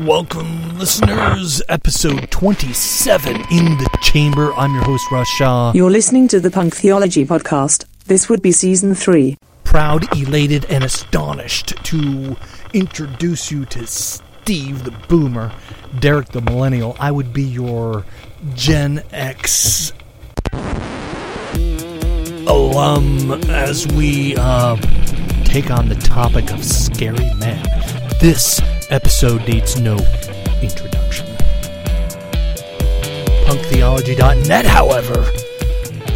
Welcome, listeners. Episode 27 in the chamber. I'm your host, Russ Shaw. You're listening to the Punk Theology Podcast. This would be season three. Proud, elated, and astonished to introduce you to Steve the Boomer, Derek the Millennial. I would be your Gen X alum as we uh, take on the topic of scary men. This episode needs no introduction. PunkTheology.net, however,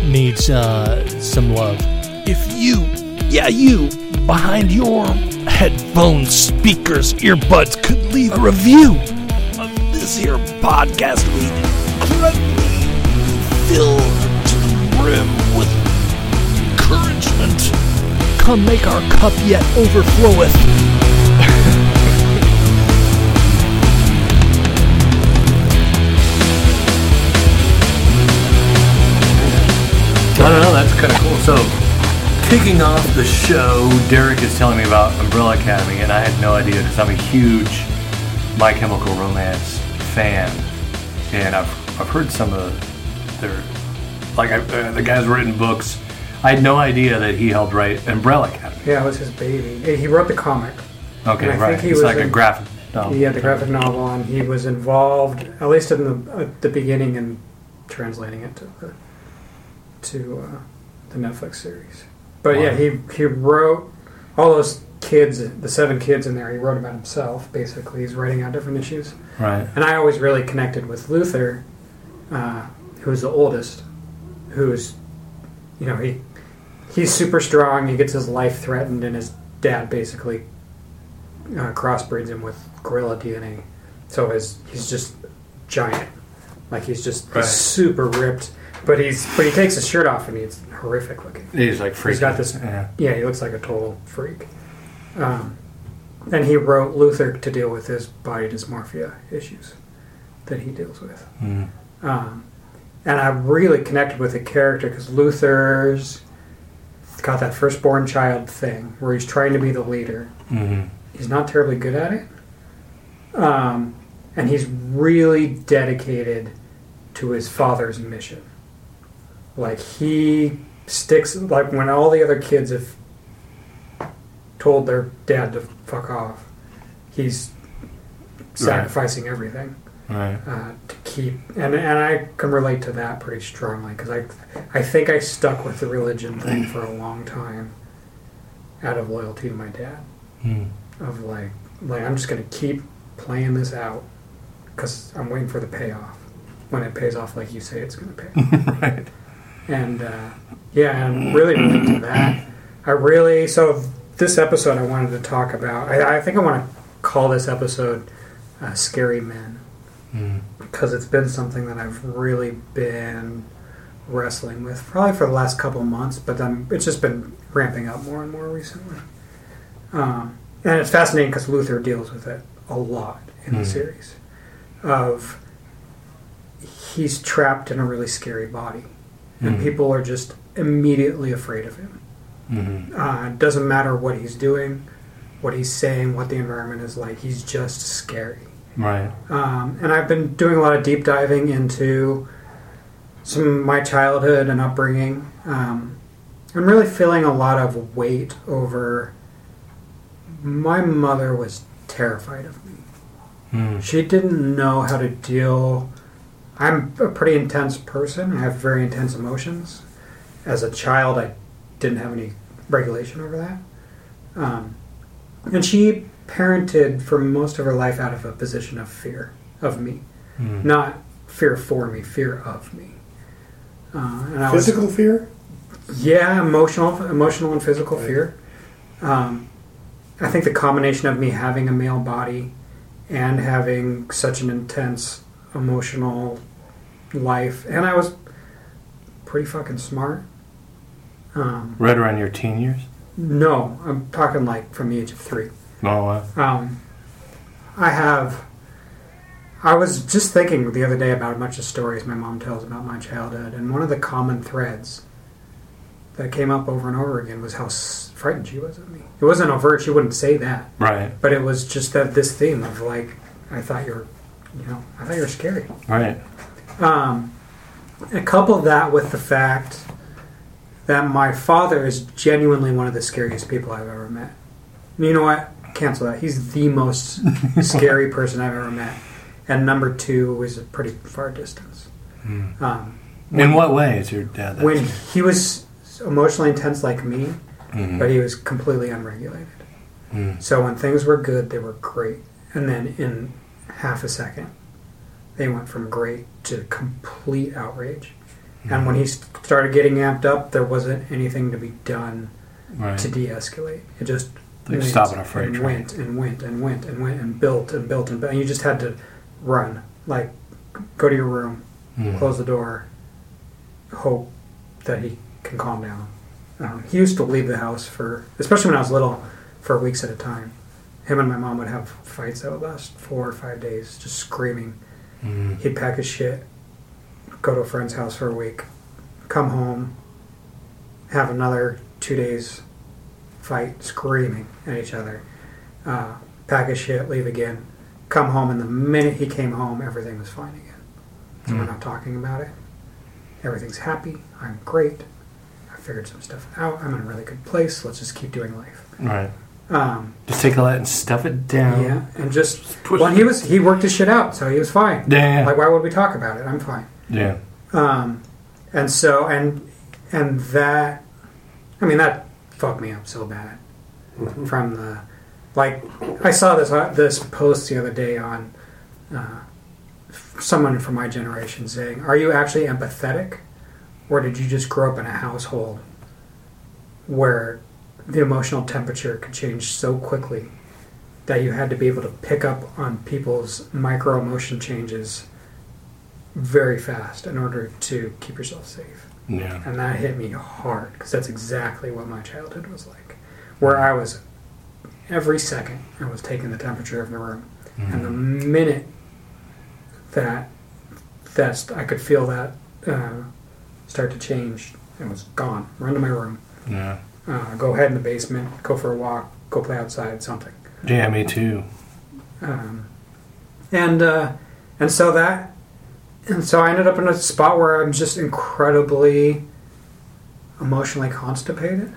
needs uh, some love. If you, yeah, you, behind your headphones, speakers, earbuds, could leave a review of this here podcast, we incredibly filled to the brim with encouragement. Come make our cup yet overfloweth. I don't know. That's kind of cool. So, kicking off the show, Derek is telling me about Umbrella Academy, and I had no idea because I'm a huge My Chemical Romance fan, and I've I've heard some of their like I, uh, the guys written books. I had no idea that he helped write Umbrella Academy. Yeah, it was his baby. He wrote the comic. Okay, right. think he It's was like a graphic. novel. He had the graphic novel, and he was involved, at least in the at the beginning, in translating it to the to uh, the Netflix series. But yeah, he he wrote all those kids, the seven kids in there. He wrote about himself. Basically, he's writing out different issues. Right. And I always really connected with Luther, uh, who's the oldest, who's, you know, he he's super strong. He gets his life threatened, and his dad basically uh, crossbreeds him with gorilla DNA. So his he's just giant, like he's just Right. super ripped. But he's but he takes his shirt off, and he's horrific looking. He's like freaking. He's got this Yeah. yeah, he looks like a total freak. Um, and he wrote Luther to deal with his body dysmorphia issues that he deals with. Mm. Um, and I really connected with the character because Luther's got that firstborn child thing where he's trying to be the leader. hmm He's not terribly good at it. Um, and he's really dedicated to his father's mission. Like he sticks like when all the other kids have told their dad to fuck off, he's sacrificing everything Right. uh, to keep and and I can relate to that pretty strongly because I I think I stuck with the religion thing for a long time out of loyalty to my dad Mm. of like like I'm just gonna keep playing this out because I'm waiting for the payoff when it pays off like you say it's gonna pay right. And uh, yeah and really relate to that I really so this episode I wanted to talk about I, I think I want to call this episode uh, scary men Mm. because it's been something that I've really been wrestling with probably for the last couple of months, but then it's just been ramping up more and more recently. Um, and it's fascinating because Luther deals with it a lot in the Hmm. series. Of he's trapped in a really scary body, and Mhm. people are just immediately afraid of him. hmm Uh, it doesn't matter what he's doing, what he's saying, what the environment is like. He's just scary. Right. Um, and I've been doing a lot of deep diving into some of my childhood and upbringing. Um, I'm really feeling a lot of weight over. My mother was terrified of me. Mm. She didn't know how to deal. I'm a pretty intense person. I have very intense emotions. As a child, I didn't have any regulation over that. Um, and she parented for most of her life out of a position of fear of me, Mm. not fear for me, fear of me. Uh, and I was- Physical fear? yeah, emotional, emotional and physical fear. Um, I think the combination of me having a male body and having such an intense emotional life, and I was pretty fucking smart. Um, Right around your teen years. no, I'm talking like from the age of three. Oh wow. Um, I have. I was just thinking the other day about a bunch of stories my mom tells about my childhood, and one of the common threads that came up over and over again was how frightened she was of me. It wasn't overt; she wouldn't say that, Right. but it was just that this theme of like I thought you were, you know, I thought you were scary. Right. Um, and couple that with the fact that my father is genuinely one of the scariest people I've ever met. You know what? Cancel that. He's the most scary person I've ever met. And number two was a pretty far distance. Um, In what way is your dad that? when he was emotionally intense like me, Mhm. but he was completely unregulated. Mm. So when things were good, they were great. And then in half a second, they went from great to complete outrage. And when he started getting amped up, there wasn't anything to be done Right. to de-escalate. It just Like went stopping a freight and went and went and went and went and built and built and built. And you just had to run, like go to your room, Mm. close the door, hope that he can calm down. Um, he used to leave the house for, especially when I was little, for weeks at a time. Him and my mom would have fights that would last four or five days, just screaming. Mm. He'd pack his shit, go to a friend's house for a week, come home, have another two days fight, screaming at each other, uh, pack his shit, leave again, come home, and the minute he came home, everything was fine again. So we're Mm. not talking about it. Everything's happy. I'm great. I figured some stuff out. I'm in a really good place. Let's just keep doing life. Right. Um, Just take all that and stuff it down. yeah, and just push well, it. he was he worked his shit out, so he was fine. Yeah. Like, why would we talk about it? I'm fine. yeah. Um, and so and and that, I mean, that fucked me up so bad. From the, like, I saw this uh, this post the other day on, uh, someone from my generation saying, "Are you actually empathetic, or did you just grow up in a household where the emotional temperature could change so quickly that you had to be able to pick up on people's micro emotion changes very fast in order to keep yourself safe?" Yeah. And that hit me hard because that's exactly what my childhood was like. Where I was, every second, I was taking the temperature of the room. And the minute that that's, I could feel that uh, start to change, it was gone. Run to my room, Yeah. Uh, go ahead in the basement, go for a walk, go play outside, something. Yeah, me too. Um, and uh, and so that and so I ended up in a spot where I'm just incredibly emotionally constipated.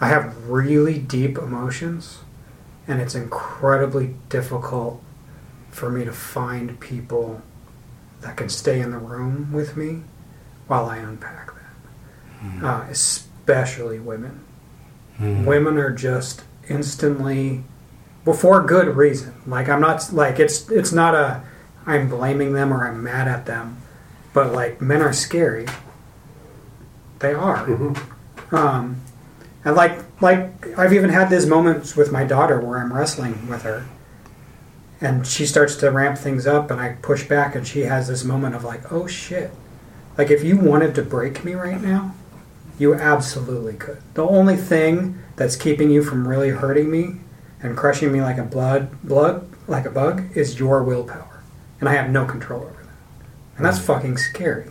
I have really deep emotions, and it's incredibly difficult for me to find people that can stay in the room with me while I unpack that. Uh, especially women. Mm. Women are just instantly well for good reason. Like I'm not like it's it's not a I'm blaming them or I'm mad at them, but like men are scary. They are. Um, and like like I've even had these moments with my daughter where I'm wrestling with her, and she starts to ramp things up, and I push back, and she has this moment of like, oh shit. Like if you wanted to break me right now, you absolutely could. The only thing that's keeping you from really hurting me and crushing me like a blood blood like a bug is your willpower, and I have no control over that, and that's fucking scary.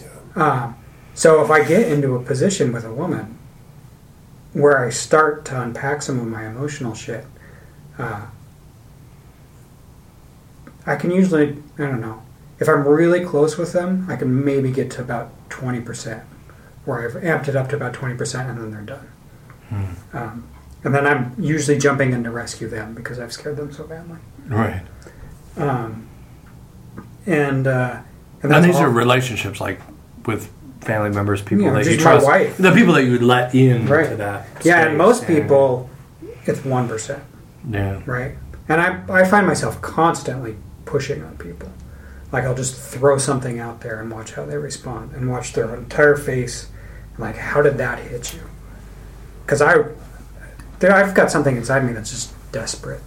Yeah. Um, so if I get into a position with a woman where I start to unpack some of my emotional shit, uh, I can usually I don't know if I'm really close with them, I can maybe get to about twenty percent where I've amped it up to about 20% and then they're done. Um, and then I'm usually jumping in to rescue them because I've scared them so badly. Right. Um, and uh, and And these all- are relationships like with family members, people Yeah, that you trust. wife. The people that you would let in Right. to that. yeah, and most people, it's one percent, Yeah. right? And I I find myself constantly pushing on people. Like I'll just throw something out there and watch how they respond, and watch their entire face, and like how did that hit you? Because I, there, I've got something inside me that's just desperate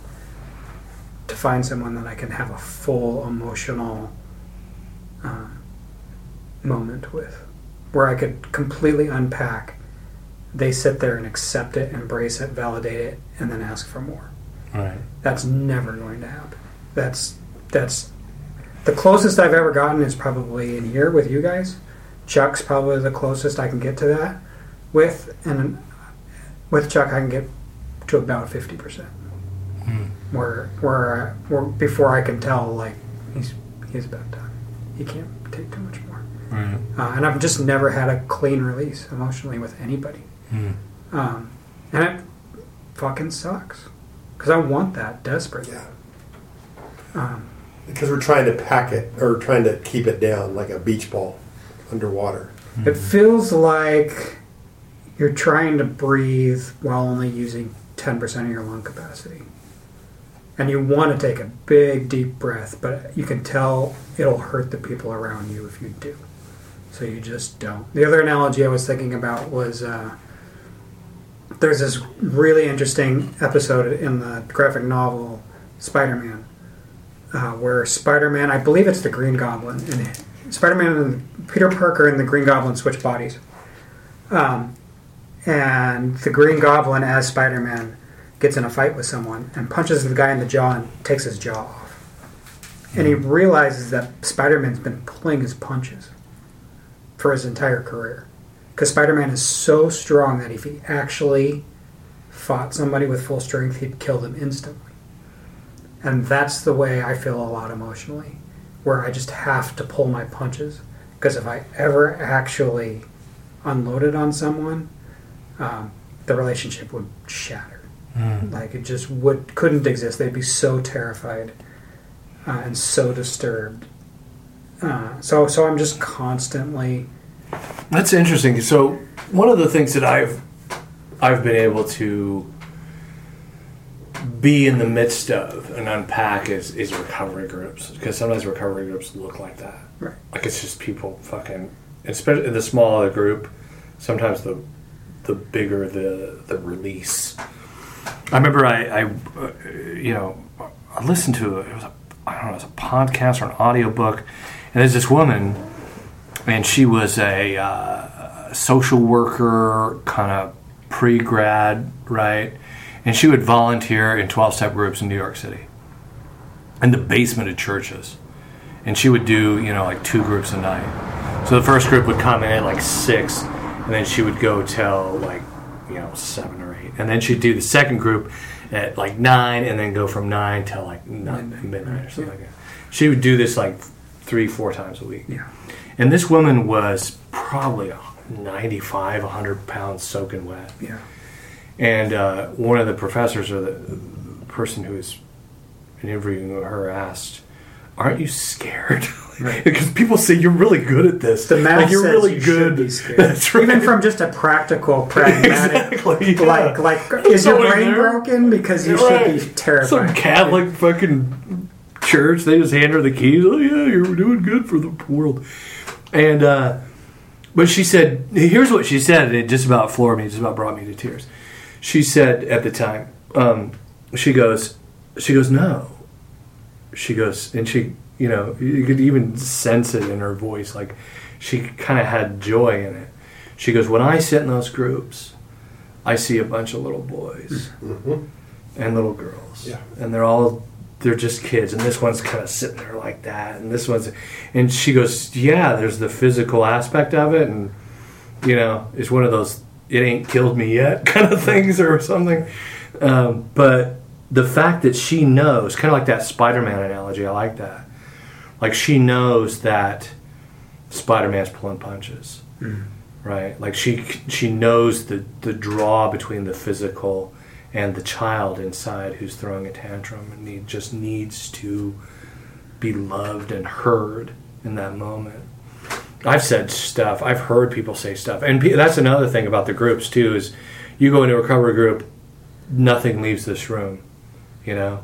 to find someone that I can have a full emotional uh, moment with, where I could completely unpack. They sit there and accept it, embrace it, validate it, and then ask for more. Right. That's never going to happen. That's that's the closest I've ever gotten is probably in here with you guys. Chuck's probably the closest I can get to that with, and with Chuck I can get to about fifty percent. where where, where before I can tell like he's he's about done. He can't take too much more. Right. Uh, and I've just never had a clean release emotionally with anybody. Mm. Um, and it fucking sucks because I want that desperately. Yeah. Um, Because we're trying to pack it or trying to keep it down like a beach ball underwater. It feels like you're trying to breathe while only using 10% of your lung capacity. And you want to take a big, deep breath, but you can tell it'll hurt the people around you if you do. So you just don't. The other analogy I was thinking about was uh, there's this really interesting episode in the graphic novel Spider Man uh, where Spider Man, I believe it's the Green Goblin, and Spider Man and Peter Parker and the Green Goblin switch bodies. Um, and the Green Goblin, as Spider Man, gets in a fight with someone and punches the guy in the jaw and takes his jaw off. And he realizes that Spider Man's been pulling his punches for his entire career. Because Spider Man is so strong that if he actually fought somebody with full strength, he'd kill them instantly. And that's the way I feel a lot emotionally, where I just have to pull my punches. Because if I ever actually unloaded on someone, um, the relationship would shatter. Like it just would couldn't exist. They'd be so terrified uh, and so disturbed. Uh, so so I'm just constantly That's interesting. So one of the things that I've I've been able to be in the midst of and unpack is, is recovery groups because sometimes recovery groups look like that. Right. Like it's just people fucking, especially the smaller the group. Sometimes the the bigger the the release. I remember I, I uh, you know I listened to it was a I don't know it was a podcast or an audiobook and there's this woman and she was a uh, social worker, kind of pre grad, right? And she would volunteer in 12 step groups in New York City, in the basement of churches. And she would do, you know, like two groups a night. So the first group would come in at like six, and then she would go till like, you know, seven or eight. And then she'd do the second group at like nine, and then go from nine till like nine, Midnight, midnight or something like that. She would do this like three, four times a week. yeah. And this woman was probably 95, 100 pounds soaking wet. Yeah. And uh, one of the professors or the person who was interviewing her asked, Aren't you scared? Right. because people say you're really good at this. The math like you're says really you good. be scared. That's right. Even from just a practical, pragmatic, Exactly, yeah. like like is your brain there. broken because you Right. should be terrified. Some Catholic fucking church, they just hand her the keys. Oh yeah, you're doing good for the world. And uh, but she said, here's what she said, and it just about floored me. It just about brought me to tears. She said at the time, um, she goes, she goes, no. She goes, and she, you know, you could even sense it in her voice, like she kind of had joy in it. She goes, when I sit in those groups, I see a bunch of little boys and little girls, Yeah. and they're all they're just kids, and this one's kind of sitting there like that, and this one's, and she goes, yeah, there's the physical aspect of it, and you know, it's one of those it ain't killed me yet kind of things or something, um, but the fact that she knows, kind of like that Spider-Man analogy, I like that, like she knows that Spider-Man's pulling punches, right? Like she she knows the the draw between the physical and the child inside who's throwing a tantrum and he just needs to be loved and heard in that moment. I've said stuff. I've heard people say stuff, and pe- that's another thing about the groups too. Is you go into a recovery group, nothing leaves this room. You know,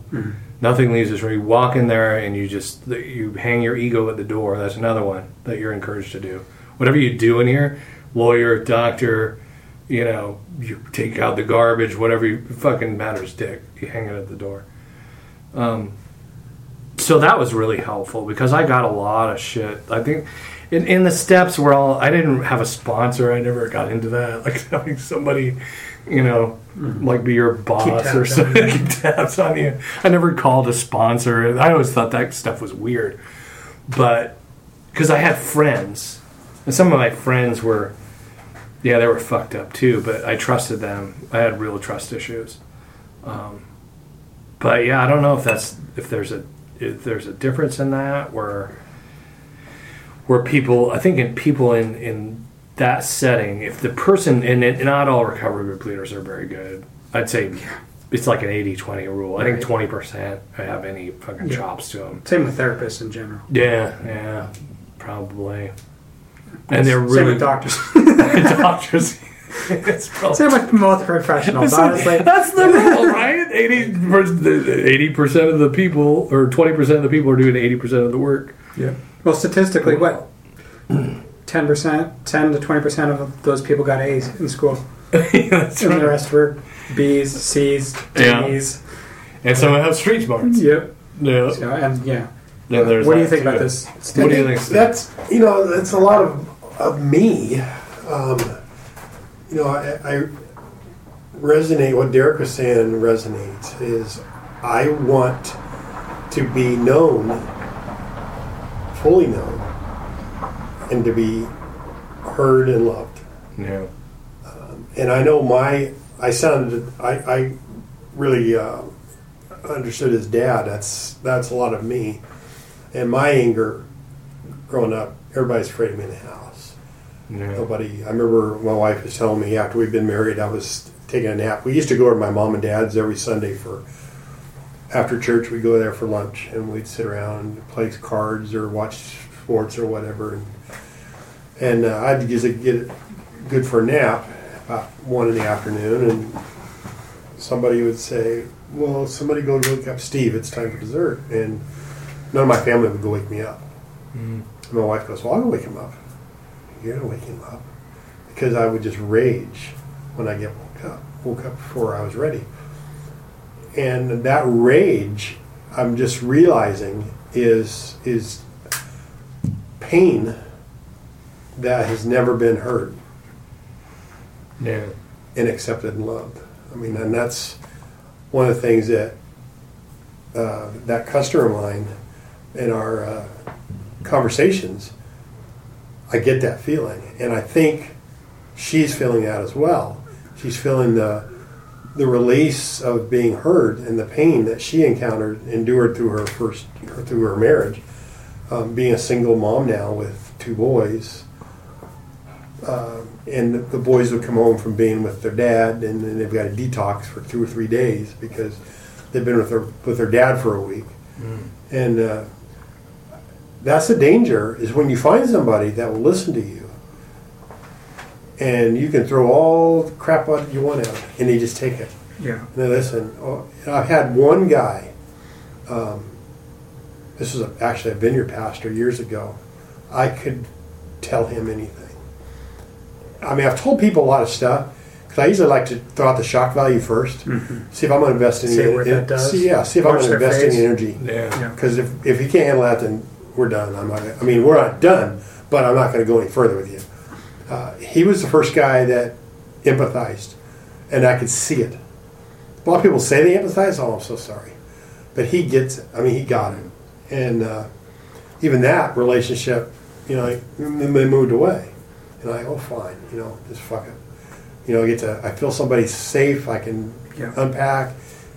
nothing leaves this room. You walk in there and you just you hang your ego at the door. That's another one that you're encouraged to do. Whatever you do in here, lawyer, doctor, you know, you take out the garbage, whatever you fucking matters, dick. You hang it at the door. Um, so that was really helpful because I got a lot of shit. I think in, in the steps were all I didn't have a sponsor. I never got into that. Like having somebody, you know, like be your boss or something, keep tabs on you. I never called a sponsor. I always thought that stuff was weird, but because I had friends, and some of my friends were, yeah, they were fucked up too. But I trusted them. I had real trust issues. Um, but yeah, I don't know if that's if there's a if there's a difference in that where where people I think in people in in that setting, if the person and, it, not all recovery group leaders are very good. I'd say it's like an 80-20 rule. I think twenty percent have any fucking Yeah. chops to them. Same with therapists in general. Yeah, yeah, probably. And they're Same really with doctors. doctors. it's probably Same with most professionals, honestly. that's the rule, right? Eighty percent of the people, or twenty percent of the people, are doing eighty percent of the work. Yeah. Well, statistically, what? 10%, 10 to 20% of those people got A's in school. that's And the right. rest were B's, C's, Yeah. D's. And some have street smarts. Yep. Yeah. So, and yeah. Then there's what do you that think too. about this? What do you think? Steve? That's you know that's a lot of of me. Um, you know, I, I resonate. What Derek was saying resonates. Is I want to be known, fully known, and to be heard and loved. Yeah. And I know my I sounded I, I really uh, understood his dad. That's that's a lot of me, and my anger growing up. Everybody's afraid of me in the house. Yeah. Nobody. I remember my wife was telling me after we'd been married, I was taking a nap. We used to go to my mom and dad's every Sunday for after church. We'd go there for lunch and we'd sit around and play cards or watch sports or whatever. And, and uh, I'd usually get good for a nap about one in the afternoon, and somebody would say, "Well, somebody go wake up Steve. It's time for dessert." And none of my family would go wake me up. And my wife goes, "Well, I'll wake him up." You're gonna wake him up because I would just rage when I get woke up. Woke up before I was ready, and that rage, I'm just realizing is is pain that has never been heard Yeah. and accepted and loved. I mean, and that's one of the things that uh, that customer of mine in our uh, conversations, I get that feeling, and I think she's feeling that as well. She's feeling the the release of being heard and the pain that she encountered, endured through her first through her marriage, um, being a single mom now with two boys and the- boys would come home from being with their dad, and then they've got a detox for two or three days because they've been with their with their dad for a week, and uh, that's the danger is when you find somebody that will listen to you, and you can throw all the crap out you want out, and they just take it. Yeah. And they listen. Oh, I've had one guy. Um, this was a, actually a vineyard pastor years ago. I could tell him anything. I mean, I've told people a lot of stuff because I usually like to throw out the shock value 1st See if I'm going to invest in See it. what that does. See, yeah, see if I'm going to invest face. any energy. Yeah. Yeah. Because if, if you can't handle that, then we're done. I'm not. I mean, we're not done, but I'm not going to go any further with you. Uh, he was the first guy that empathized, and I could see it. A lot of people say they empathize. Oh, I'm so sorry, but he gets it. I mean, he got it, and uh, even that relationship, you know, they moved away, and I, oh, fine, you know, just fuck it. You know, I get to. I feel somebody's safe. I can Yeah. unpack,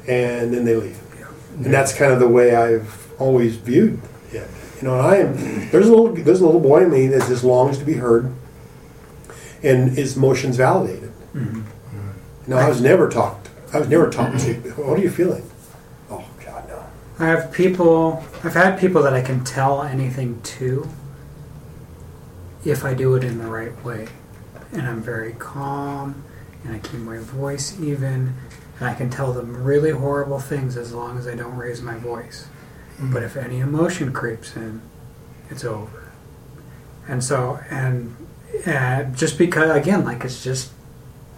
and then they leave. And that's kind of the way I've always viewed it. You know, and I am there's a little there's a little boy in me that just longs to be heard and his emotions validated. Mm-hmm. You know, I was never talked I was never talked to mm-hmm. what are you feeling? Oh God no. I have people, I've had people that I can tell anything to if I do it in the right way. And I'm very calm and I keep my voice even and I can tell them really horrible things as long as I don't raise my voice. But mm. if any emotion creeps in, it's over. And so, and uh, just because, again, like it's just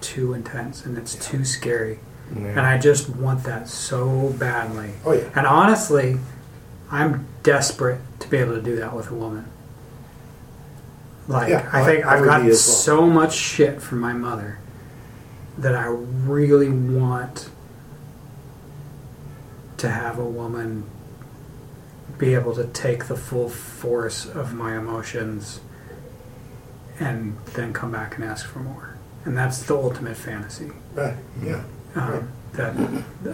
too intense and it's too scary. And I just want that so badly. Oh yeah. And honestly, I'm desperate to be able to do that with a woman. Like, Yeah, I think I- I've gotten well. so much shit from my mother that I really want to have a woman be able to take the full force of my emotions and then come back and ask for more. And that's the ultimate fantasy Right. Yeah. um, that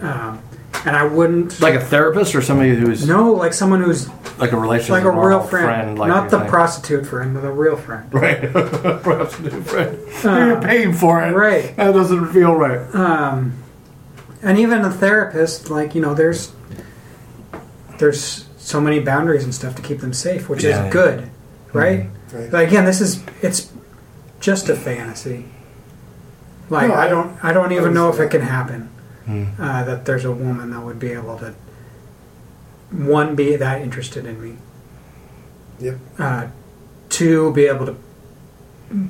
um, and I wouldn't Like a therapist or somebody who's no like someone who's like a relationship, like a real normal friend, like not the saying. prostitute friend, but the real friend. Right, prostitute friend. you're paying for it. right. That doesn't feel right. Um, and even a therapist, like you know, there's there's so many boundaries and stuff to keep them safe, which Yeah, yeah. is good, right? Right. But again, this is it's just a fantasy. Like No, I I- don't I don't even I know if it understand. can happen. Hmm. Uh, that there's a woman that would be able to one be that interested in me. Yep. Uh, two be able to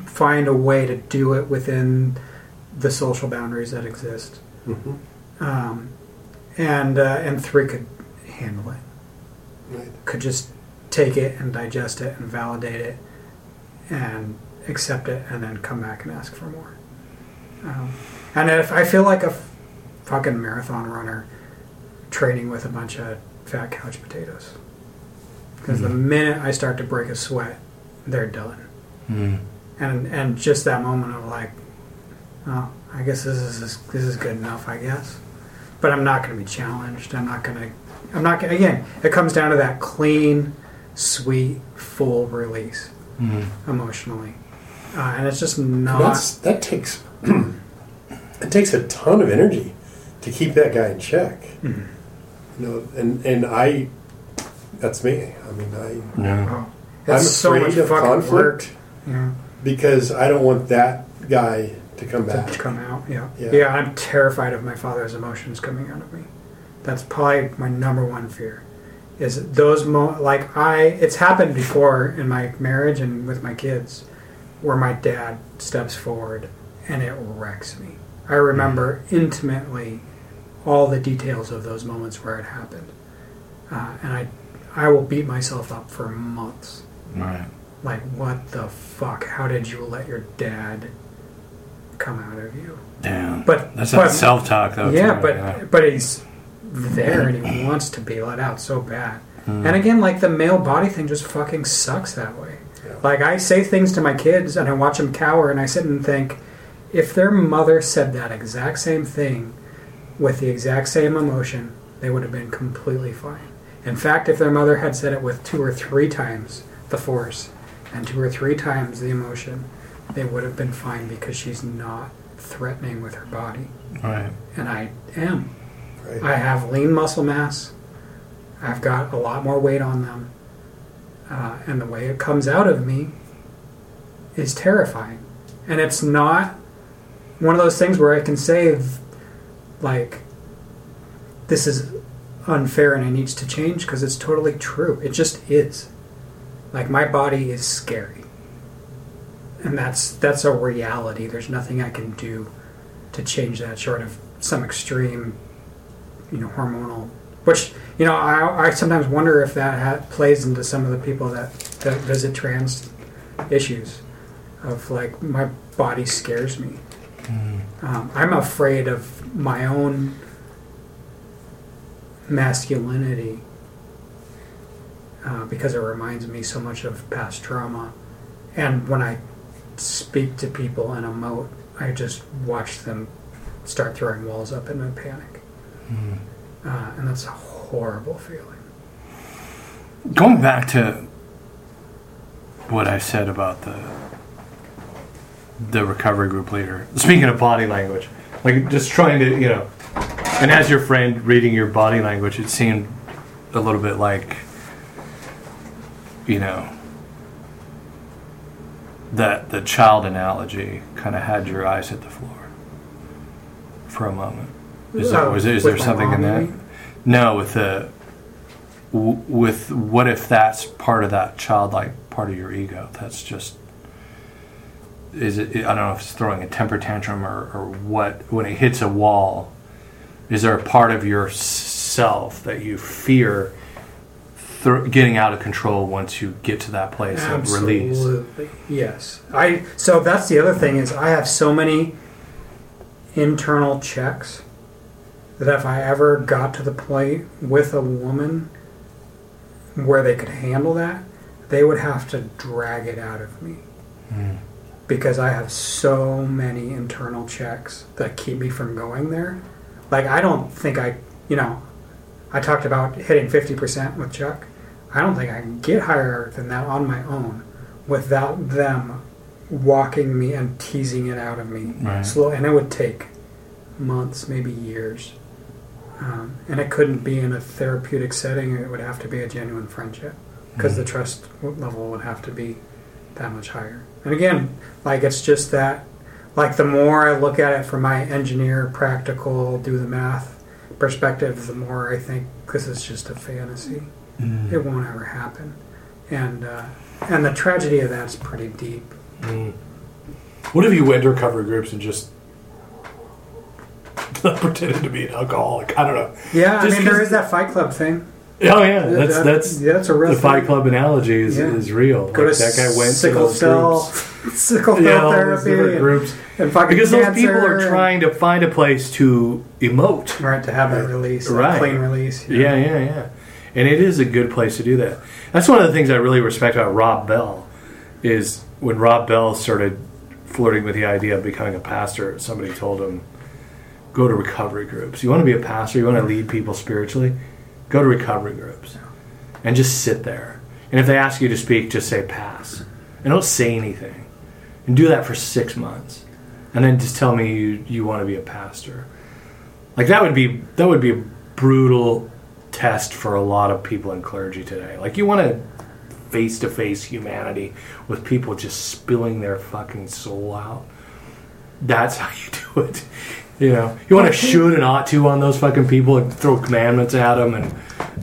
find a way to do it within the social boundaries that exist. Mhm. Um, and uh, and three could handle it. Right. Could just take it and digest it and validate it and accept it and then come back and ask for more. Um, and if I feel like a f- fucking marathon runner training with a bunch of fat couch potatoes, because the minute I start to break a sweat, they're done. Hmm. And and just that moment of like, oh, I guess this is this is good enough, I guess. But I'm not going to be challenged. I'm not going to. I'm not. Gonna, again, it comes down to that clean, sweet, full release Hmm. emotionally, uh, and it's just not. That's that takes it takes a ton of energy to keep that guy in check. Mhm. You know, and and I, that's me. I mean, I No. oh, I'm it's so afraid much of conflict. Yeah, because I don't want that guy to come to back. come out. Yeah. Yeah. yeah, I'm terrified of my father's emotions coming out of me. That's probably my number one fear. Is those mo like I? It's happened before in my marriage and with my kids, where my dad steps forward and it wrecks me. I remember intimately all the details of those moments where it happened, uh, and I, I will beat myself up for months. Right. Like, what the fuck? How did you let your dad come out of you? Damn. But That's but, self talk though. yeah, too, but but he's there and he wants to be let out so bad. Hmm. And again, like the male body thing just fucking sucks that way. Yeah. Like I say things to my kids and I watch them cower and I sit and think, if their mother said that exact same thing with the exact same emotion, they would have been completely fine. In fact, if their mother had said it with two or three times the force and two or three times the emotion, they would have been fine because she's not threatening with her body. Right. And I am. Right. I have lean muscle mass. I've got a lot more weight on them. Uh, and the way it comes out of me is terrifying. And it's not one of those things where I can say, like, this is unfair and it needs to change because it's totally true. It just is. Like, my body is scary. And that's that's a reality. There's nothing I can do to change that short of some extreme you know hormonal which you know I, I sometimes wonder if that ha- plays into some of the people that, that visit trans issues of like my body scares me. Um, i'm afraid of my own masculinity uh, because it reminds me so much of past trauma. And when i speak to people and emote i just watch them start throwing walls up in a panic uh, and that's a horrible feeling. Going back to what I said about the the recovery group leader. Speaking of body language, like just trying to, you know, and as your friend reading your body language, it seemed a little bit like, you know, that the child analogy kind of had your eyes hit the floor for a moment. Is there, Oh, was, is there something in that? No, with the w- with what if that's part of that childlike part of your ego? That's just is it? I don't know if it's throwing a temper tantrum or, or what. When it hits a wall, is there a part of yourself that you fear thr getting out of control once you get to that place of release? Yes. I so that's the other thing is I have so many internal checks that if I ever got to the point with a woman where they could handle that, they would have to drag it out of me. Hmm. Because I have so many internal checks that keep me from going there. Like I don't think I you know, I talked about hitting 50% with Chuck. I don't think I can get higher than that on my own without them walking me and teasing it out of me Right. slow. And it would take months, maybe years. Um, and it couldn't be in a therapeutic setting. It would have to be a genuine friendship because the trust level would have to be that much higher. And again, like it's just that, like the more I look at it from my engineer, practical, do the math perspective, the more I think this is just a fantasy. Mm. It won't ever happen. And uh, and the tragedy of that's pretty deep. Mm. What if you went to recovery groups and just pretended to be an alcoholic? I don't know. Yeah, Just I mean there is that Fight Club thing. Oh yeah, that's That- that's yeah, that's a real the Fight thing. Club analogy is, Yeah. is real. Like, to that guy went to sickle those cell, groups. sickle cell Yeah, therapy, and, groups. and fucking Because those people are trying to find a place to emote. right to have that release, that Right. clean release. Yeah, yeah, yeah. And it is a good place to do that. That's one of the things I really respect about Rob Bell is when Rob Bell started flirting with the idea of becoming a pastor, somebody told him, go to recovery groups. You want to be a pastor, you want to lead people spiritually, go to recovery groups. And just sit there. And if they ask you to speak, just say pass. And don't say anything. And do that for six months. And then just tell me you, you want to be a pastor. Like that would be that would be a brutal test for a lot of people in clergy today. Like you want to face to face humanity with people just spilling their fucking soul out. That's how you do it. You know, you want to shoot and ought to on those fucking people and throw commandments at them, and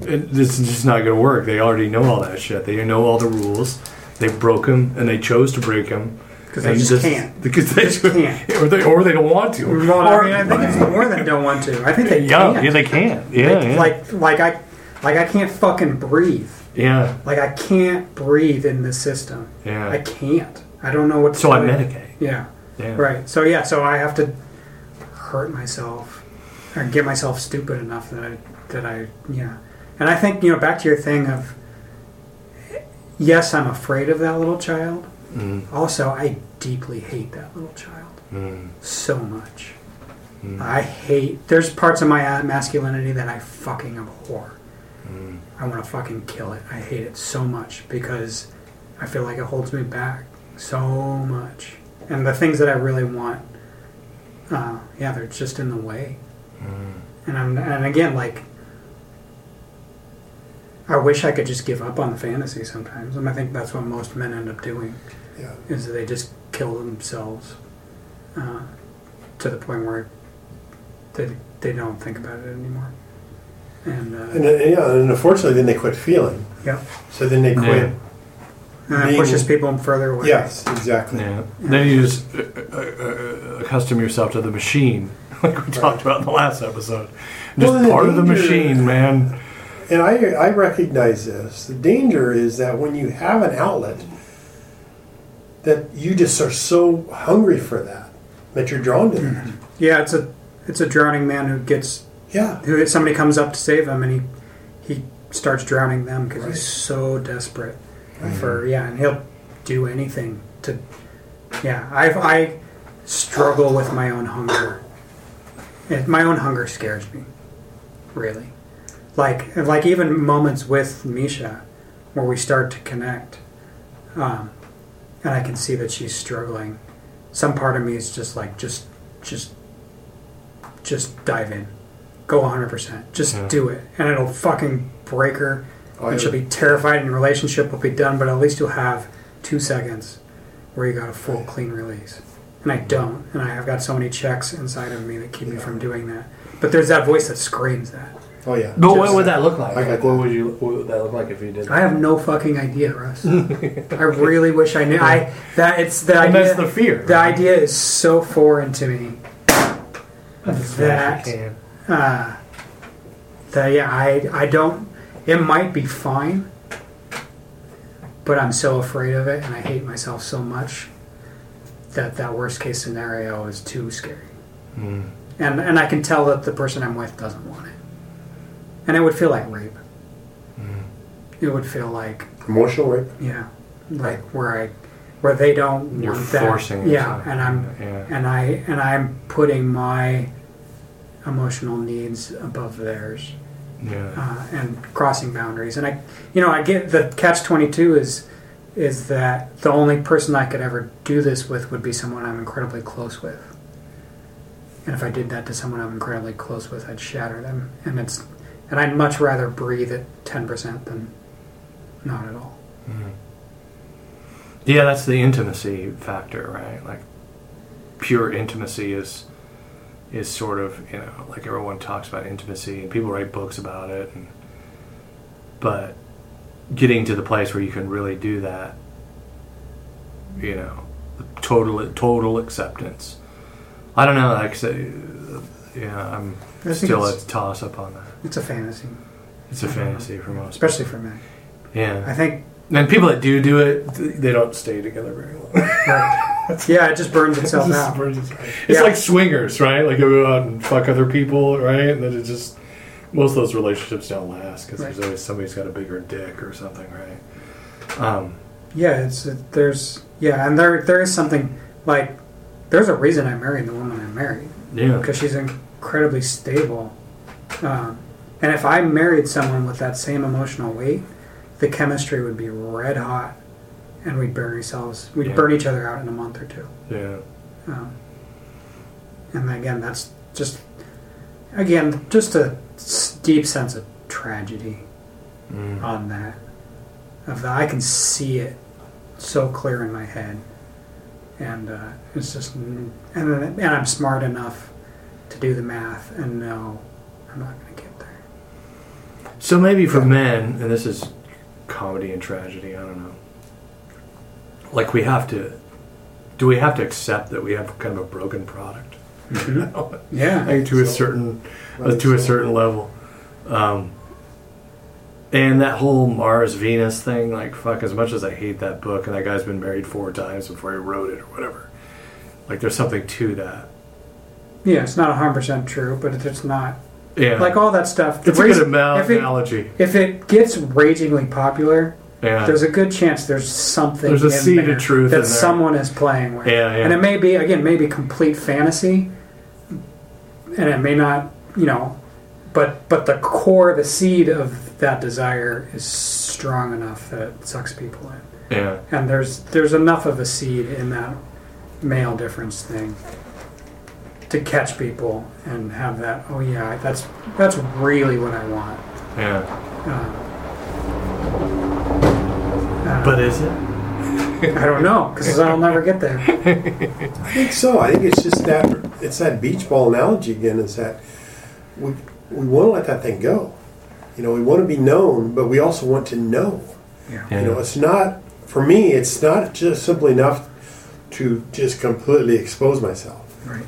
it, this is just not going to work. They already know all that shit. They know all the rules. They broke them, and they chose to break them 'Cause they just can't. Because they Just can't. or they or they don't want to. Or, I mean, I think it's more than don't want to. I think they yeah, can't. yeah, they can. Yeah, Like- yeah. Like, like I, like I can't fucking breathe. yeah, Like I can't breathe in this system. yeah. I can't. I don't know what. to so I do. medicate. Yeah. Yeah. Right. So yeah. So I have to hurt myself or get myself stupid enough that I that I yeah. And I think you know back to your thing of yes, I'm afraid of that little child. Mm, Also, I deeply hate that little child mm, so much. mm, I hate. There's parts of my masculinity that I fucking abhor. I want to fucking kill it. I hate it so much because I feel like it holds me back so much. And the things that I really want, uh, yeah, they're just in the way. Mm. And I'm, and again, like, I wish I could just give up on the fantasy sometimes. And I think that's what most men end up doing Yeah. is that they just kill themselves uh, to the point where they, they don't think about it anymore. And, uh, And, then- yeah, and unfortunately, then they quit feeling. yeah. So then they quit. Yeah. And it Being- pushes people further away. Yes, exactly. Yeah. Then you just uh, uh, uh, accustom yourself to the machine, like we talked about in the last episode. Just Well, the part of the danger- machine, man. And I, I recognize this. The danger is that when you have an outlet, that you just are so hungry for that that you're drawn to that. Yeah, it's a it's a drowning man who gets Yeah. who somebody comes up to save him and he he starts drowning them because Right. he's so desperate for yeah, and he'll do anything to yeah. I I struggle with my own hunger. It, my own hunger scares me, really. Like like even moments with Misha, where we start to connect, um, and I can see that she's struggling. Some part of me is just like just just just dive in, go 100 percent, just Yeah. do it, and it'll fucking break her, Oh, and she'll be terrified, and your relationship will be done. But at least you'll have two seconds where you got a full clean release, and I don't, and I have got so many checks inside of me that keep me from doing that. But there's that voice that screams that. Oh yeah. But what would that look like? I Like, what would you? What would that look like if you did? I have no fucking idea, Russ. I really wish I knew. I that it's the and idea. that's the fear. the idea is so foreign to me that uh, that yeah, I I don't. It might be fine, but I'm so afraid of it, and I hate myself so much that that worst case scenario is too scary. Mm. And and I can tell that the person I'm with doesn't want it, and it would feel like rape. Mm. It would feel like Emotional rape. yeah, like where I where they don't You're want that. forcing Yeah, and I'm Yeah. and I and I'm putting my emotional needs above theirs Yeah. uh, and crossing boundaries. And I, you know, I get the catch twenty two is is that the only person I could ever do this with would be someone I'm incredibly close with. And if I did that to someone I'm incredibly close with, I'd shatter them. And it's and I'd much rather breathe at ten percent than not at all. Yeah, that's the intimacy factor, right? Like pure intimacy is is sort of you know like everyone talks about intimacy and people write books about it, and, but getting to the place where you can really do that, you know, total total acceptance. I don't know, like say, yeah, I'm still a toss up on that. It's a fantasy, It's a fantasy for most, especially for men. yeah. I think And people that do do it, they don't stay together very long. right. yeah, it just burns itself It's out. It's Yeah. like swingers, right? Like you go out and fuck other people, right? And then it just most of those relationships don't last because there's always somebody's got a bigger dick or something, right? Um, Yeah, it's it, there's yeah, and there there is something like there's a reason I married the woman I married yeah, because she's incredibly stable. Um, and if I married someone with that same emotional weight, the chemistry would be red hot, and we'd burn ourselves. We'd Yeah. burn each other out in a month or two. yeah, Um, and again, that's just again just a deep sense of tragedy mm. on that. Of the, I can see it so clear in my head, and uh, it's just and and I'm smart enough to do the math and know I'm not going to get there. So maybe for men, and this is comedy and tragedy. I don't know. Like we have to, do we have to accept that we have kind of a broken product? Yeah, like to a certain uh, to a certain level. Um, and that whole Mars Venus thing, like fuck, as much as I hate that book, and that guy's been married four times before he wrote it or whatever. Like there's something to that. yeah, it's not hundred percent true, but it's not Yeah, like all that stuff. the it's a good anal- if it, analogy. if it gets ragingly popular, Yeah, there's a good chance there's something There's a in seed of truth that someone is playing with. Yeah, yeah. And it may be again maybe complete fantasy, and it may not you know, but but the core, the seed of that desire is strong enough that it sucks people in. yeah, And there's there's enough of a seed in that male difference thing to catch people and have that. Oh yeah, that's that's really what I want. yeah. Uh, But is it? I don't know because I'll never get there. I think so. I think it's just that it's that beach ball analogy again. Is that we we want to let that thing go. You know, we want to be known, but we also want to know. Yeah. Yeah. You know, it's not for me. It's not just simply enough to just completely expose myself. Right.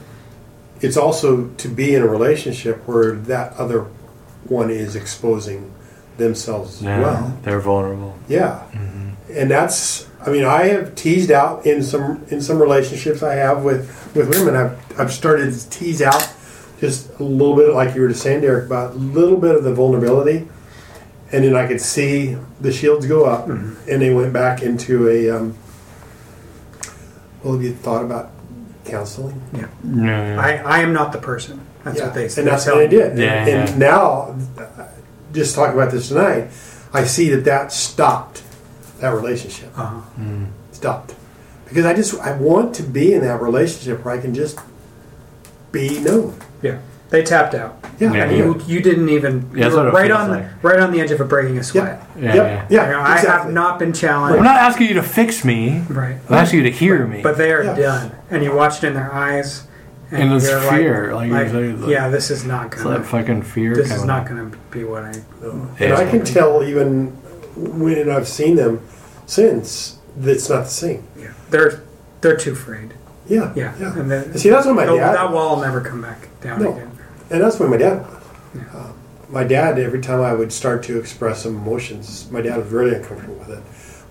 It's also to be in a relationship where that other one is exposing themselves as well. they're vulnerable. Yeah, mm-hmm. And that's. I mean, I have teased out in some in some relationships I have with with women. I've I've started to tease out just a little bit, like you were just saying, Derek, about a little bit of the vulnerability, and then I could see the shields go up, and they went back into a. Um, well, have you thought about counseling? Yeah. Yeah, I, I am not the person. That's what they said. and that's tell what I did. Yeah, and, and now, just talking about this tonight, I see that that stopped that relationship. Uh-huh. Stopped because I just I want to be in that relationship where I can just be known. Yeah. They tapped out. Yeah, Yeah, you you didn't even Yeah, you were right on like. the right on the edge of it breaking a sweat. Yep. Yeah, yep. yeah. You know, Yeah. I have not been challenged. I'm not asking you to fix me. Right. I'm asking you to hear me. But they are Yeah. done. And you watch it in their eyes. And it's fear, like Like, you say, like- yeah, this is not it's gonna that fucking fear. this is not gonna be what I No. Yeah. And I can tell even when I've seen them since it's not the same. yeah. They're they're too afraid. Yeah, Yeah. yeah. And then see, that's what my dad. that wall will never come back down No. again. And that's what my dad. Yeah. Um, my dad, every time I would start to express some emotions, my dad was really uncomfortable with it,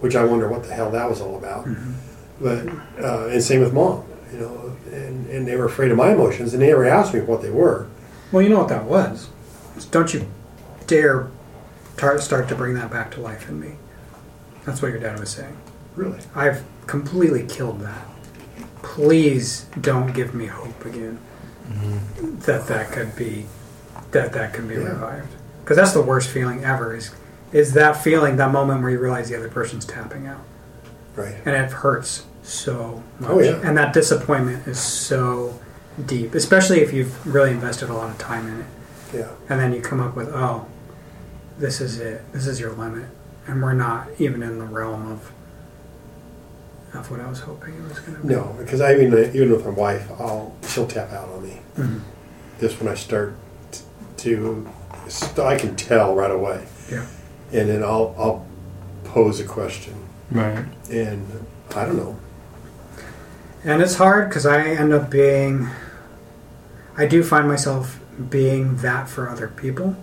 which I wonder what the hell that was all about. Mm-hmm. But uh, and same with mom, you know, and, and they were afraid of my emotions, and they never asked me what they were. Well, you know what that was. Don't you dare start to bring that back to life in me. That's what your dad was saying. Really? I've completely killed that. Please don't give me hope again. Mm-hmm. that that could be that that can be Yeah. revived. Because that's the worst feeling ever. Is is that feeling that moment where you realize the other person's tapping out, Right. and it hurts so oh, much. Oh, yeah. And that disappointment is so deep, especially if you've really invested a lot of time in it, Yeah. and then you come up with, oh, this is it. This is your limit, and we're not even in the realm of of what I was hoping it was going to be. No, because I mean, even with my wife, I'll she'll tap out on me. Mhm. Just when I start t- to, I can tell right away, Yeah. and then I'll I'll pose a question, Right. and I don't know. And it's hard because I end up being, I do find myself being that for other people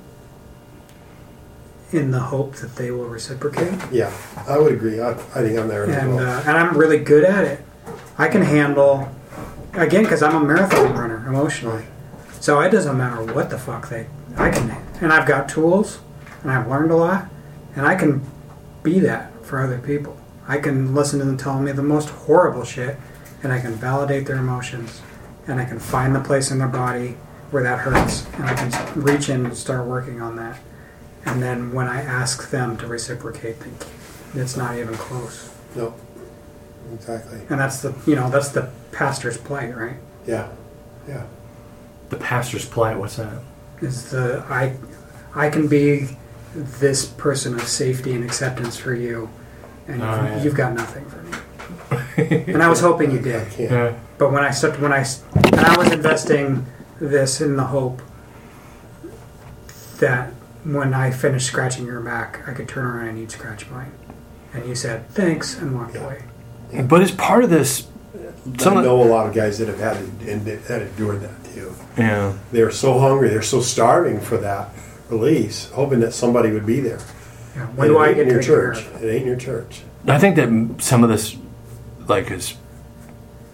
in the hope that they will reciprocate. Yeah, I would agree. I, I think I'm there And, well. uh, and I'm really good at it. I can handle, again, because I'm a marathon runner emotionally. So it doesn't matter what the fuck they, I can, and I've got tools and I've learned a lot and I can be that for other people. I can listen to them telling me the most horrible shit and I can validate their emotions and I can find the place in their body where that hurts and I can reach in and start working on that. And then when I ask them to reciprocate, they- it's not even close. no, exactly. And that's the you know that's the pastor's plight, right? Yeah, yeah, The pastor's plight. What's that? Is the I I can be this person of safety and acceptance for you, and Oh, you've, yeah. you've got nothing for me. and I was hoping you did, can't. Yeah. but when I stepped when I s- and I was investing this in the hope that when I finished scratching your back, I could turn around and you'd scratch mine. And you said thanks and walked Yeah. away. But as part of this, some I of know a lot of guys that have had to, and that had endured that too. yeah. They're so hungry, they're so starving for that release, hoping that somebody would be there. Yeah. When And do it I ain't get in your taken care church? It ain't in your church. I think that some of this, like, is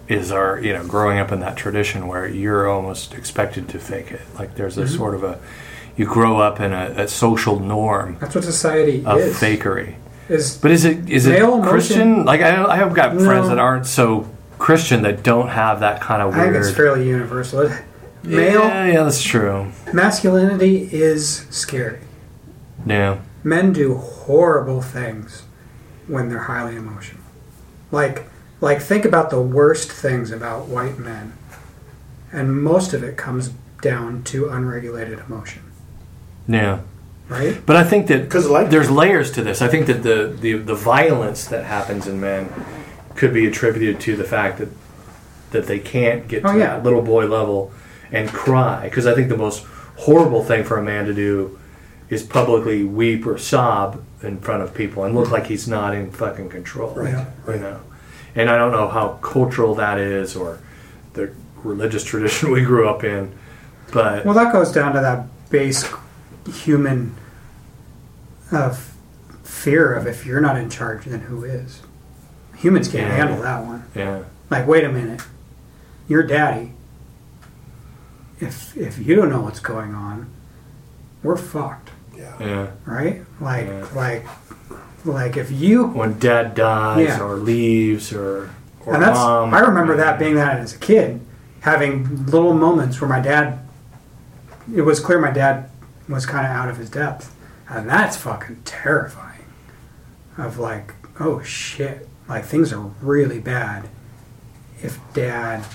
is our you know growing up in that tradition where you're almost expected to fake it. Like there's a mm-hmm. sort of a you grow up in a, a social norm That's what society of is. fakery. Is But is it is it Male emotion- Christian? Like I I have got No. friends that aren't so Christian that don't have that kind of I think weird. it's fairly universal. It- Male Yeah, yeah, that's true. masculinity is scary. Yeah, Men do horrible things when they're highly emotional. Like, like think about the worst things about white men, and most of it comes down to unregulated emotion, yeah. right? But I think that 'Cause like- there's layers to this. I think that the, the the violence that happens in men could be attributed to the fact that that they can't get oh, to Oh, yeah. that little boy level and cry. Because I think the most horrible thing for a man to do is publicly weep or sob in front of people and look like he's not in fucking control. Right, Yeah. You know, and I don't know how cultural that is or the religious tradition we grew up in, but Well, that goes down to that base human uh, fear of if you're not in charge, then who is? Humans can't Yeah. handle that one. yeah, Like, wait a minute, your daddy. If if you don't know what's going on, we're fucked, Yeah. yeah. right? Like Yeah. like like if you when dad dies Yeah. or leaves or or and that's mom. I remember that being that as a kid, having little moments where my dad. It was clear my dad was kind of out of his depth, and that's fucking terrifying. Of like, oh shit, like things are really bad. If dad